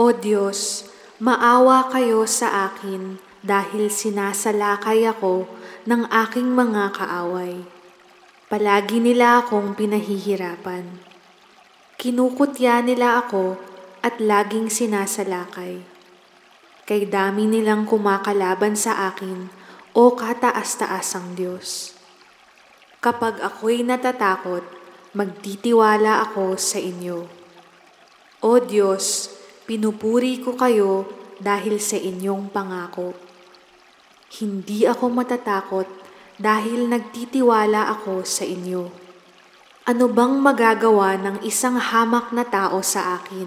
O Diyos, maawa kayo sa akin dahil sinasalakay ako ng aking mga kaaway. Palagi nila akong pinahihirapan. Kinukutya nila ako at laging sinasalakay. Kay dami nilang kumakalaban sa akin o kataas-taasang Diyos. Kapag ako'y natatakot, magtitiwala ako sa inyo. O Diyos, pinupuri ko kayo dahil sa inyong pangako. Hindi ako matatakot dahil nagtitiwala ako sa inyo. Ano bang magagawa ng isang hamak na tao sa akin?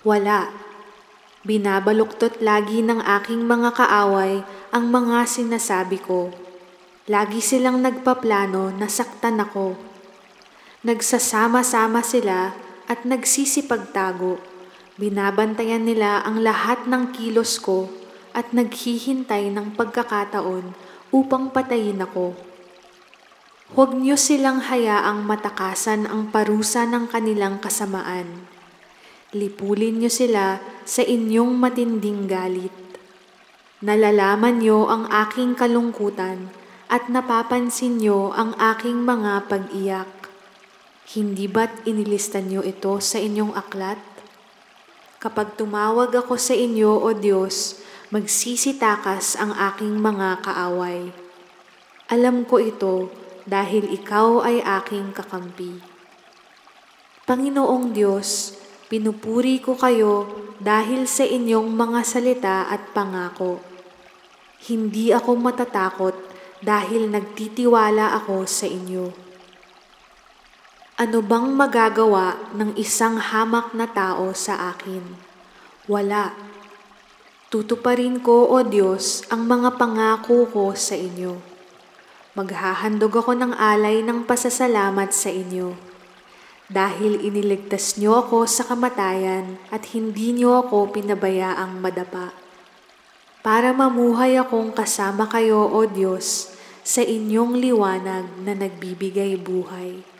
Wala. Binabaluktot lagi ng aking mga kaaway ang mga sinasabi ko. Lagi silang nagpaplano na saktan ako. Nagsasama-sama sila at nagsisipagtago. Binabantayan nila ang lahat ng kilos ko at naghihintay ng pagkakataon upang patayin ako. Huwag niyo silang hayaang matakasan ang parusa ng kanilang kasamaan. Lipulin niyo sila sa inyong matinding galit. Nalalaman niyo ang aking kalungkutan at napapansin niyo ang aking mga pag-iyak. Hindi ba't inilista niyo ito sa inyong aklat? Kapag tumawag ako sa inyo, O Diyos, magsisitakas ang aking mga kaaway. Alam ko ito dahil ikaw ay aking kakampi. Panginoong Diyos, pinupuri ko kayo dahil sa inyong mga salita at pangako. Hindi ako matatakot dahil nagtitiwala ako sa inyo. Ano bang magagawa ng isang hamak na tao sa akin? Wala. Tutuparin ko, O Diyos, ang mga pangako ko sa inyo. Maghahandog ako ng alay ng pasasalamat sa inyo. Dahil iniligtas niyo ako sa kamatayan at hindi niyo ako pinabayaang madapa. Para mamuhay akong kasama kayo, O Diyos, sa inyong liwanag na nagbibigay buhay.